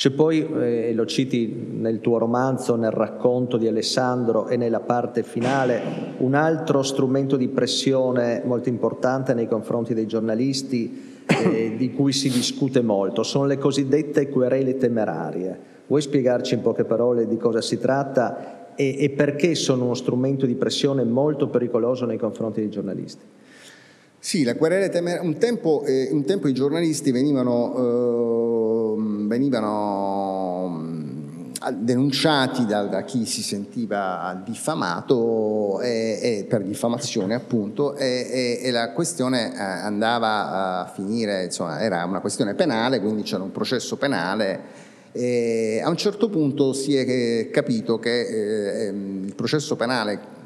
C'è poi, eh, lo citi nel tuo romanzo, nel racconto di Alessandro e nella parte finale, un altro strumento di pressione molto importante nei confronti dei giornalisti eh, di cui si discute molto, sono le cosiddette querele temerarie. Vuoi spiegarci in poche parole di cosa si tratta e, e perché sono uno strumento di pressione molto pericoloso nei confronti dei giornalisti. Sì, la querela temeraria, un eh, un tempo i giornalisti venivano, eh, venivano mm, denunciati da, da, chi si sentiva diffamato e, e per diffamazione appunto e, e, la questione eh, andava a finire, insomma era una questione penale, quindi c'era un processo penale e a un certo punto si è capito che eh, ehm, il processo penale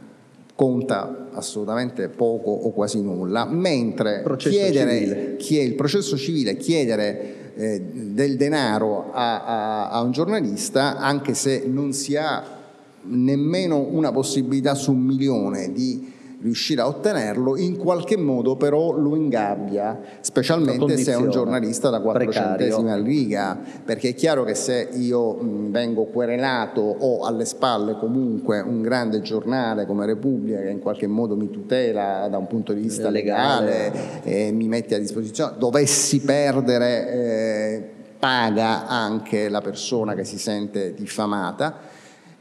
conta assolutamente poco o quasi nulla, mentre chiedere, chiedere, il processo civile, chiedere eh, del denaro a, a, a un giornalista, anche se non si ha nemmeno una possibilità su un milione di riuscire a ottenerlo, in qualche modo però lo ingabbia, specialmente se è un giornalista da 400 al riga, perché è chiaro che se io vengo querelato o alle spalle comunque un grande giornale come Repubblica che in qualche modo mi tutela da un punto di vista legale, legale e mi mette a disposizione, dovessi perdere eh, paga anche la persona che si sente diffamata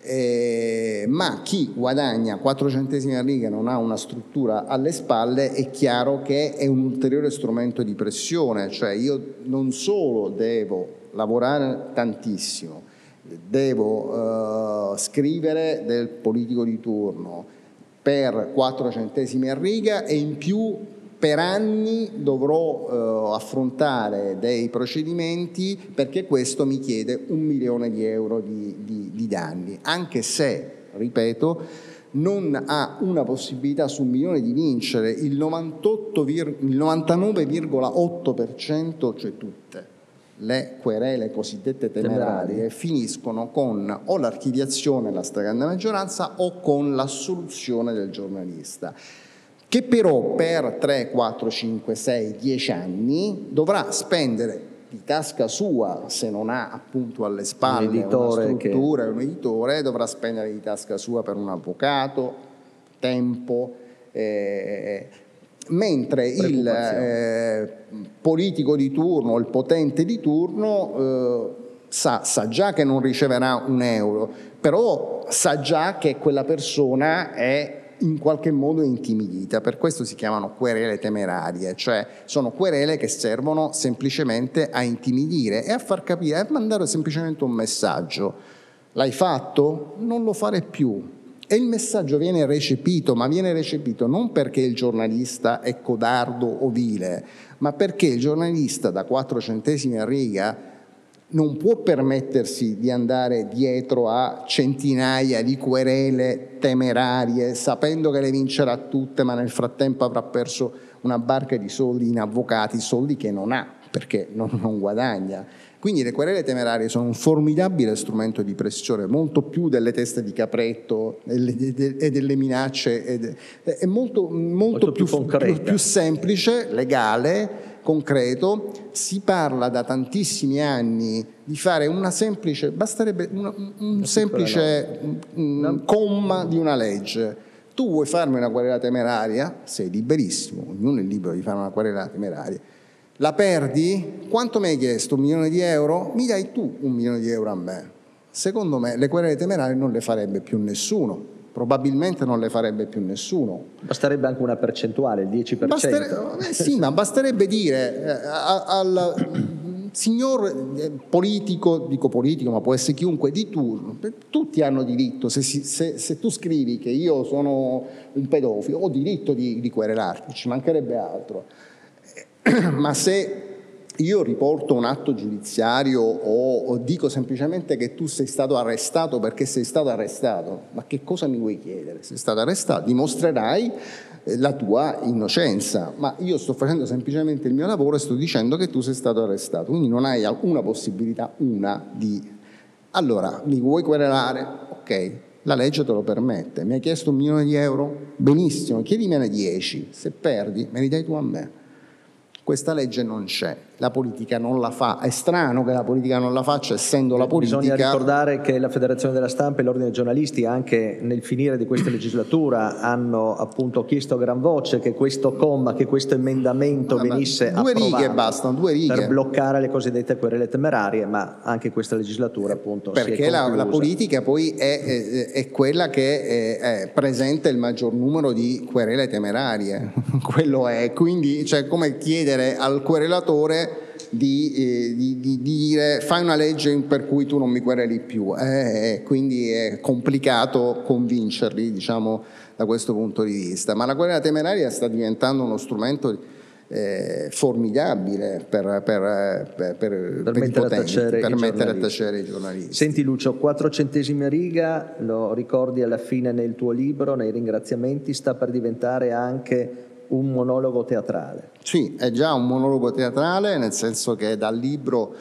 eh, ma chi guadagna 4 centesimi a riga e non ha una struttura alle spalle è chiaro che è un ulteriore strumento di pressione, cioè io non solo devo lavorare tantissimo, devo eh, scrivere del politico di turno per 4 centesimi a riga e in più per anni dovrò eh, affrontare dei procedimenti perché questo mi chiede un milione di euro di, di, di danni, anche se, ripeto, non ha una possibilità su un milione di vincere il, 99,8%, cioè tutte le querele cosiddette temerarie finiscono con o l'archiviazione della stragrande maggioranza o con l'assoluzione del giornalista che però per 3, 4, 5, 6, 10 anni dovrà spendere di tasca sua, se non ha appunto alle spalle un editore una struttura, che... un editore, dovrà spendere di tasca sua per un avvocato, tempo, eh, mentre il eh, politico di turno, il potente di turno eh, sa, sa già che non riceverà un euro, però sa già che quella persona è in qualche modo intimidita, per questo si chiamano querele temerarie, cioè sono querele che servono semplicemente a intimidire e a far capire, a mandare semplicemente un messaggio. L'hai fatto? Non lo fare più. E il messaggio viene recepito, ma viene recepito non perché il giornalista è codardo o vile, ma perché il giornalista da 4 centesimi a riga non può permettersi di andare dietro a centinaia di querele temerarie, sapendo che le vincerà tutte, ma nel frattempo avrà perso una barca di soldi in avvocati, soldi che non ha perché non, non guadagna. Quindi le querele temerarie sono un formidabile strumento di pressione, molto più delle teste di capretto e delle minacce, è molto, molto, molto più, più, più, più semplice, legale, concreto, si parla da tantissimi anni di fare una semplice, basterebbe una, un semplice un, comma di una legge. Tu vuoi farmi una querela temeraria? Sei liberissimo, ognuno è libero di fare una querela temeraria. La perdi? Quanto mi hai chiesto? Un milione di euro? Mi dai tu un milione di euro a me. Secondo me le querele temerarie non le farebbe più nessuno probabilmente non le farebbe più nessuno. Basterebbe anche una percentuale, il 10%. Bastere, eh, sì, ma basterebbe dire eh, al signor eh, politico, dico politico, ma può essere chiunque di turno, tutti hanno diritto, se, se, se tu scrivi che io sono un pedofilo, ho diritto di, di querelarti, ci mancherebbe altro. Ma se io riporto un atto giudiziario o, o, dico semplicemente che tu sei stato arrestato perché sei stato arrestato, ma che cosa mi vuoi chiedere? Sei stato arrestato, dimostrerai eh, la tua innocenza, ma io sto facendo semplicemente il mio lavoro e sto dicendo che tu sei stato arrestato, quindi non hai alcuna possibilità, una, di... Allora, mi vuoi querelare? Ok, la legge te lo permette, mi hai chiesto un milione di euro? Benissimo, chiedimene dieci, se perdi me li dai tu a me. Questa legge non c'è, la politica non la fa, è strano che la politica non la faccia essendo la politica... Bisogna ricordare che la Federazione della Stampa e l'Ordine dei giornalisti anche nel finire di questa legislatura hanno appunto chiesto a gran voce che questo comma, che questo emendamento ah, venisse due approvato righe bastano, due righe. per bloccare le cosiddette querele temerarie, ma anche questa legislatura appunto Perché la, la, politica poi è, è, è quella che è, presenta il maggior numero di querele temerarie, quello è, quindi cioè, come chiedere al querelatore di, eh, di, di, dire fai una legge per cui tu non mi quereli più, eh, eh, quindi è complicato convincerli diciamo, da questo punto di vista, ma la querela temeraria sta diventando uno strumento eh, formidabile per, per, per, per, per mettere, potenti, a per mettere a tacere i giornalisti. Senti Lucio, quattro centesimi a riga, lo ricordi alla fine nel tuo libro, nei ringraziamenti, sta per diventare anche un monologo teatrale. Sì, è già un monologo teatrale, nel senso che dal libro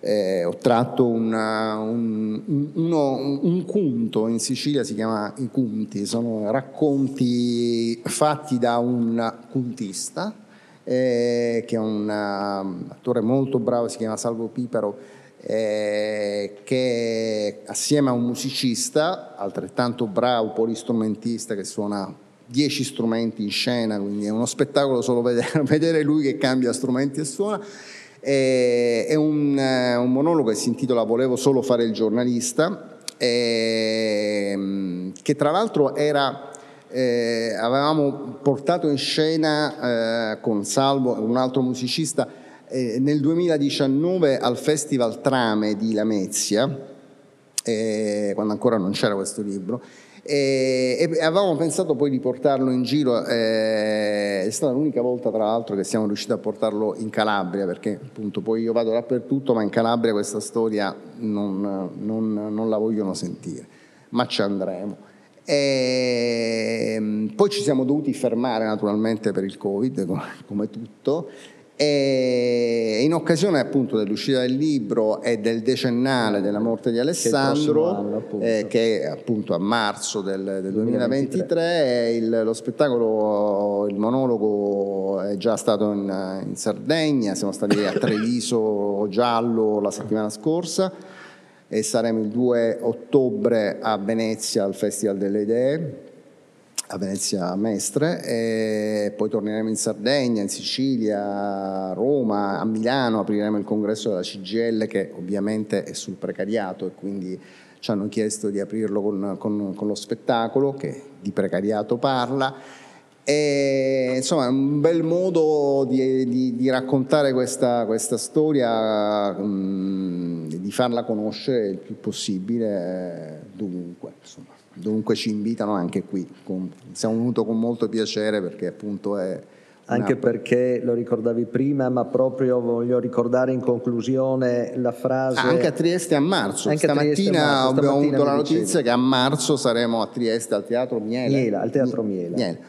eh, ho tratto una, un, uno, un, conto, in Sicilia si chiama i cunti, sono racconti fatti da un cuntista, eh, che è un uh, attore molto bravo, si chiama Salvo Pipero, eh, che assieme a un musicista altrettanto bravo, polistrumentista che suona dieci strumenti in scena, quindi è uno spettacolo solo vedere, vedere lui che cambia strumenti e suona. È un, eh, un, monologo che si intitola Volevo solo fare il giornalista, eh, che tra l'altro era, eh, avevamo portato in scena eh, con Salvo, un altro musicista, eh, nel 2019 al Festival Trame di Lamezia, eh, quando ancora non c'era questo libro, e, avevamo pensato poi di portarlo in giro, eh, è stata l'unica volta tra l'altro che siamo riusciti a portarlo in Calabria, perché appunto poi io vado dappertutto, ma in Calabria questa storia non, non, non la vogliono sentire, ma ci andremo. E poi ci siamo dovuti fermare naturalmente per il Covid, come tutto, e in occasione appunto dell'uscita del libro e del decennale della morte di Alessandro, anno, eh, che è appunto a marzo del, del 2023, 2023 il, lo spettacolo, il monologo è già stato in, in Sardegna, siamo stati a Treviso Giallo la settimana scorsa e saremo il 2 ottobre a Venezia al Festival delle Idee a Venezia Mestre e poi torneremo in Sardegna, in Sicilia, a Roma, a Milano, apriremo il congresso della CGL che ovviamente è sul precariato e quindi ci hanno chiesto di aprirlo con, con, con lo spettacolo che di precariato parla e, insomma è un bel modo di, di, di raccontare questa, questa storia, mh, di farla conoscere il più possibile dovunque. Insomma. Dunque ci invitano anche qui, con, siamo venuti con molto piacere perché appunto è... Anche perché lo ricordavi prima, ma proprio voglio ricordare in conclusione la frase... Ah, anche a Trieste a marzo, anche stamattina, a marzo, abbiamo avuto la notizia dicevi. che a marzo saremo a Trieste al Teatro Miele. Miela, al Teatro Miele. Miele.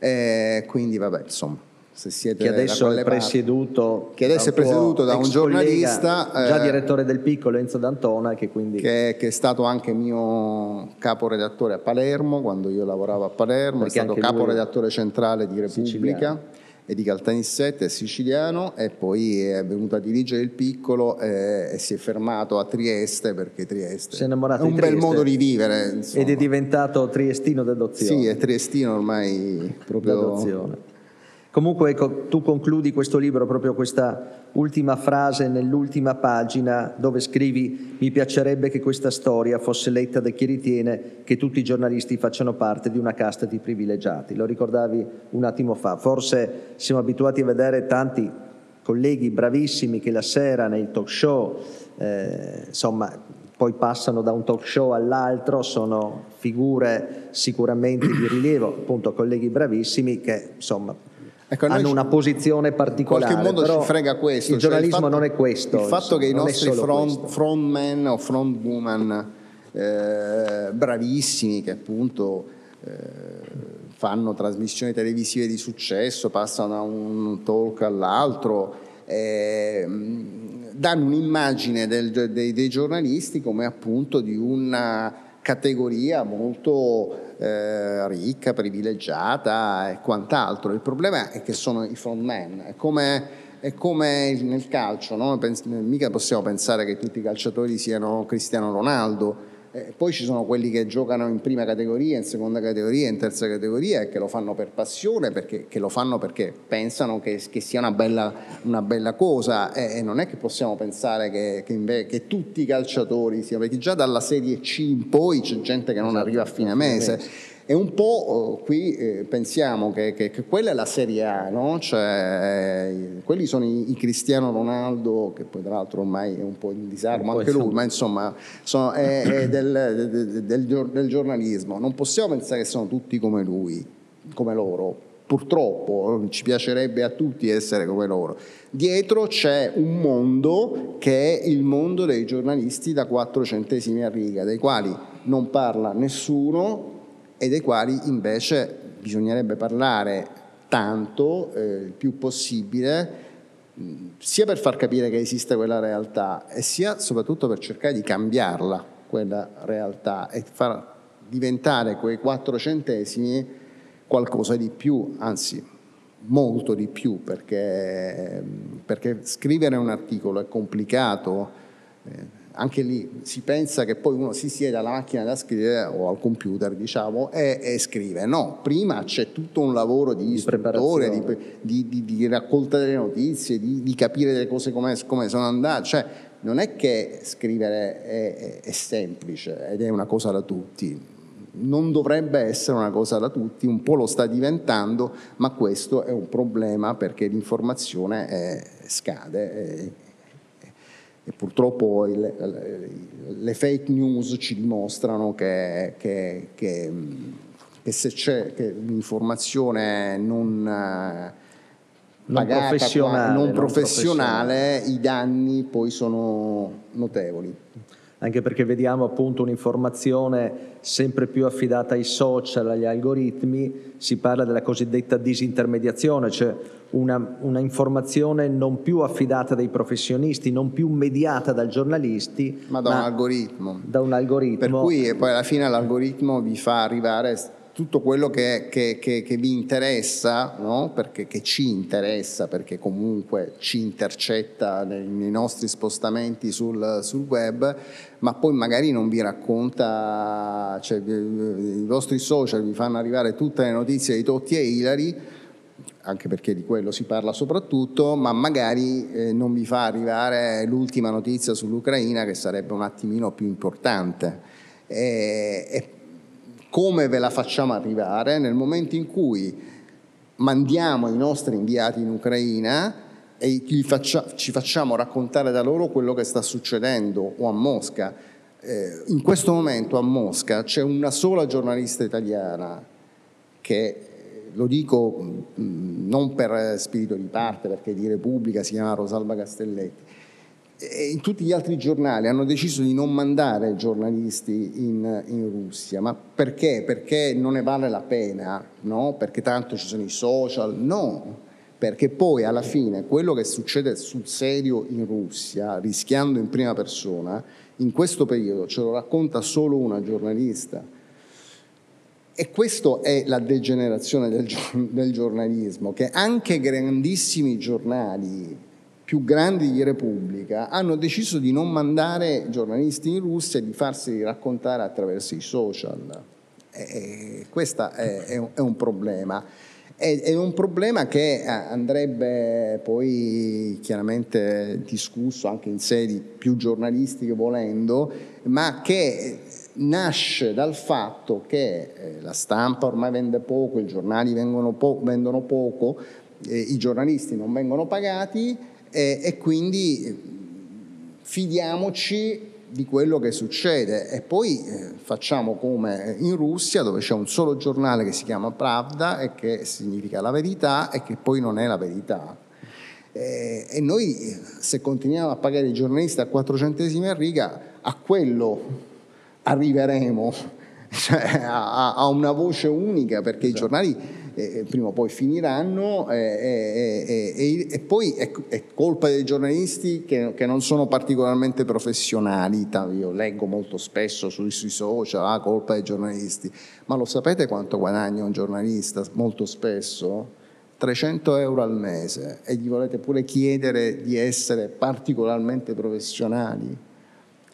Eh, quindi vabbè, insomma che adesso è presieduto, che adesso è presieduto da un giornalista collega, già eh, direttore del piccolo Enzo D'Antona che, quindi... che, che, è stato anche mio caporedattore a Palermo quando io lavoravo a Palermo Perché è stato caporedattore centrale di Repubblica siciliano. e di Caltanissette è siciliano e poi è venuto a dirigere il piccolo e, e si è fermato a Trieste perché Trieste è, un bel modo di vivere insomma. ed è diventato triestino d'adozione sì è triestino ormai proprio d'adozione Comunque ecco, tu concludi questo libro proprio questa ultima frase nell'ultima pagina dove scrivi mi piacerebbe che questa storia fosse letta da chi ritiene che tutti i giornalisti facciano parte di una casta di privilegiati. Lo ricordavi un attimo fa. Forse siamo abituati a vedere tanti colleghi bravissimi che la sera nei talk show, eh, insomma, poi passano da un talk show all'altro, sono figure sicuramente di rilievo, appunto colleghi bravissimi che insomma ecco, hanno una posizione particolare. In qualche modo ci frega questo. Il giornalismo cioè il fatto, non è questo. Il fatto insomma, che i nostri front, frontman o frontwoman eh, bravissimi che appunto eh, fanno trasmissioni televisive di successo, passano da un talk all'altro, eh, danno un'immagine del, dei, dei giornalisti come appunto di una categoria molto eh, ricca, privilegiata e quant'altro. Il problema è che sono i frontman, è come, è come nel calcio, no? Pens- mica possiamo pensare che tutti i calciatori siano Cristiano Ronaldo eh, poi ci sono quelli che giocano in prima categoria, in seconda categoria, in terza categoria e che lo fanno per passione, perché, che lo fanno perché pensano che, che sia una bella, una bella cosa. E, e, non è che possiamo pensare che, che, che, tutti i calciatori siano, perché già dalla Serie C in poi c'è gente che non esatto, arriva a fine mese e un po' oh, qui eh, pensiamo che, che, che, quella è la Serie A, no? cioè, eh, quelli sono i, i, Cristiano Ronaldo, che poi tra l'altro ormai è un po' in disarmo anche lui, ma insomma sono, è, è del, del, del, del giornalismo. Non possiamo pensare che sono tutti come lui, come loro, purtroppo ci piacerebbe a tutti essere come loro. Dietro c'è un mondo che è il mondo dei giornalisti da quattro centesimi a riga, dei quali non parla nessuno e dei quali invece bisognerebbe parlare tanto, eh, il più possibile, sia per far capire che esiste quella realtà e sia soprattutto per cercare di cambiarla, quella realtà, e far diventare quei quattro centesimi qualcosa di più, anzi molto di più, perché, perché scrivere un articolo è complicato. Eh, anche lì si pensa che poi uno si siede alla macchina da scrivere o al computer diciamo e, e scrive. No, prima c'è tutto un lavoro di, di istruttore di, di, di, raccolta delle notizie di, capire le cose come, come, sono andate. Cioè non è che scrivere è, è, è semplice ed è una cosa da tutti. Non dovrebbe essere una cosa da tutti, un po' lo sta diventando, ma questo è un problema perché l'informazione è, scade. È, e purtroppo il, le fake news ci dimostrano che, che, che, che se c'è un'informazione non, non, pagata, professionale, non, professionale, non professionale, i danni poi sono notevoli anche perché vediamo appunto un'informazione sempre più affidata ai social, agli algoritmi, si parla della cosiddetta disintermediazione, cioè una, una informazione non più affidata dai professionisti, non più mediata dai giornalisti, ma da ma un algoritmo. Da un algoritmo. Per cui poi alla fine l'algoritmo vi fa arrivare tutto quello che, che, che, che vi interessa, no? perché, che ci interessa, perché comunque ci intercetta nei, nei nostri spostamenti sul, sul, web, ma poi magari non vi racconta, cioè, i vostri social vi fanno arrivare tutte le notizie di Totti e Ilari, anche perché di quello si parla soprattutto, ma magari eh, non vi fa arrivare l'ultima notizia sull'Ucraina che sarebbe un attimino più importante. E, e come ve la facciamo arrivare nel momento in cui mandiamo i nostri inviati in Ucraina e faccia, ci facciamo raccontare da loro quello che sta succedendo o a Mosca. Eh, in questo momento a Mosca c'è una sola giornalista italiana che lo dico mh, non per spirito di parte, perché di Repubblica si chiama Rosalba Castelletti, in tutti gli altri giornali hanno deciso di non mandare giornalisti in, in, Russia, ma perché? Perché non ne vale la pena, no? Perché tanto ci sono i social? No, perché poi alla fine quello che succede sul serio in Russia, rischiando in prima persona, in questo periodo ce lo racconta solo una giornalista. E questa è la degenerazione del, del giornalismo, che anche grandissimi giornali più grandi di Repubblica hanno deciso di non mandare giornalisti in Russia e di farsi raccontare attraverso i social. E questo è, un, problema. È, un problema che andrebbe poi chiaramente discusso anche in sedi più giornalistiche volendo, ma che nasce dal fatto che eh, la stampa ormai vende poco, i giornali vendono poco, eh, i giornalisti non vengono pagati e, e quindi fidiamoci di quello che succede e poi eh, facciamo come in Russia dove c'è un solo giornale che si chiama Pravda e che significa la verità e che poi non è la verità. Eh, e noi se continuiamo a pagare i giornalisti a 4 centesimi a riga, a quello arriveremo, cioè a, a una voce unica perché esatto. i giornali eh, prima o poi finiranno eh, eh, e poi è, è, colpa dei giornalisti che, che, non sono particolarmente professionali, io leggo molto spesso sui, sui social, ah, colpa dei giornalisti, ma lo sapete quanto guadagna un giornalista molto spesso? 300 euro al mese e gli volete pure chiedere di essere particolarmente professionali,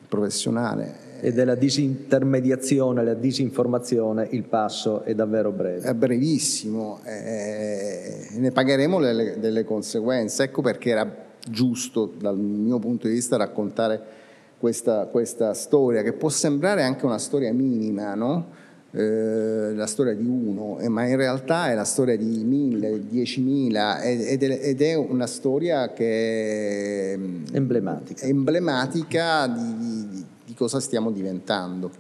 professionale e della disintermediazione, la disinformazione, il passo è davvero breve. È brevissimo, eh, ne pagheremo le, delle conseguenze. Ecco perché era giusto dal mio punto di vista raccontare questa, questa storia, che può sembrare anche una storia minima, no? eh, la storia di uno, eh, ma in realtà è la storia di mille, diecimila ed, ed è una storia che è emblematica, emblematica di, di di cosa stiamo diventando.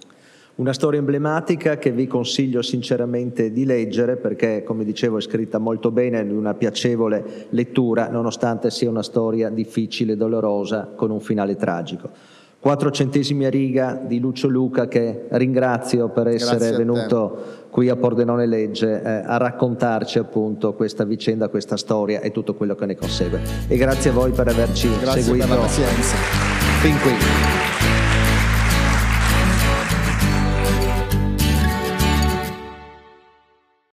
Una storia emblematica che vi consiglio sinceramente di leggere perché, come dicevo, è scritta molto bene, in una piacevole lettura, nonostante sia una storia difficile e dolorosa con un finale tragico. Quattro centesimi a riga di Lucio Luca che ringrazio per essere venuto qui a Pordenone Legge eh, a raccontarci appunto questa vicenda, questa storia e tutto quello che ne consegue. E grazie a voi per averci grazie seguito per fin qui.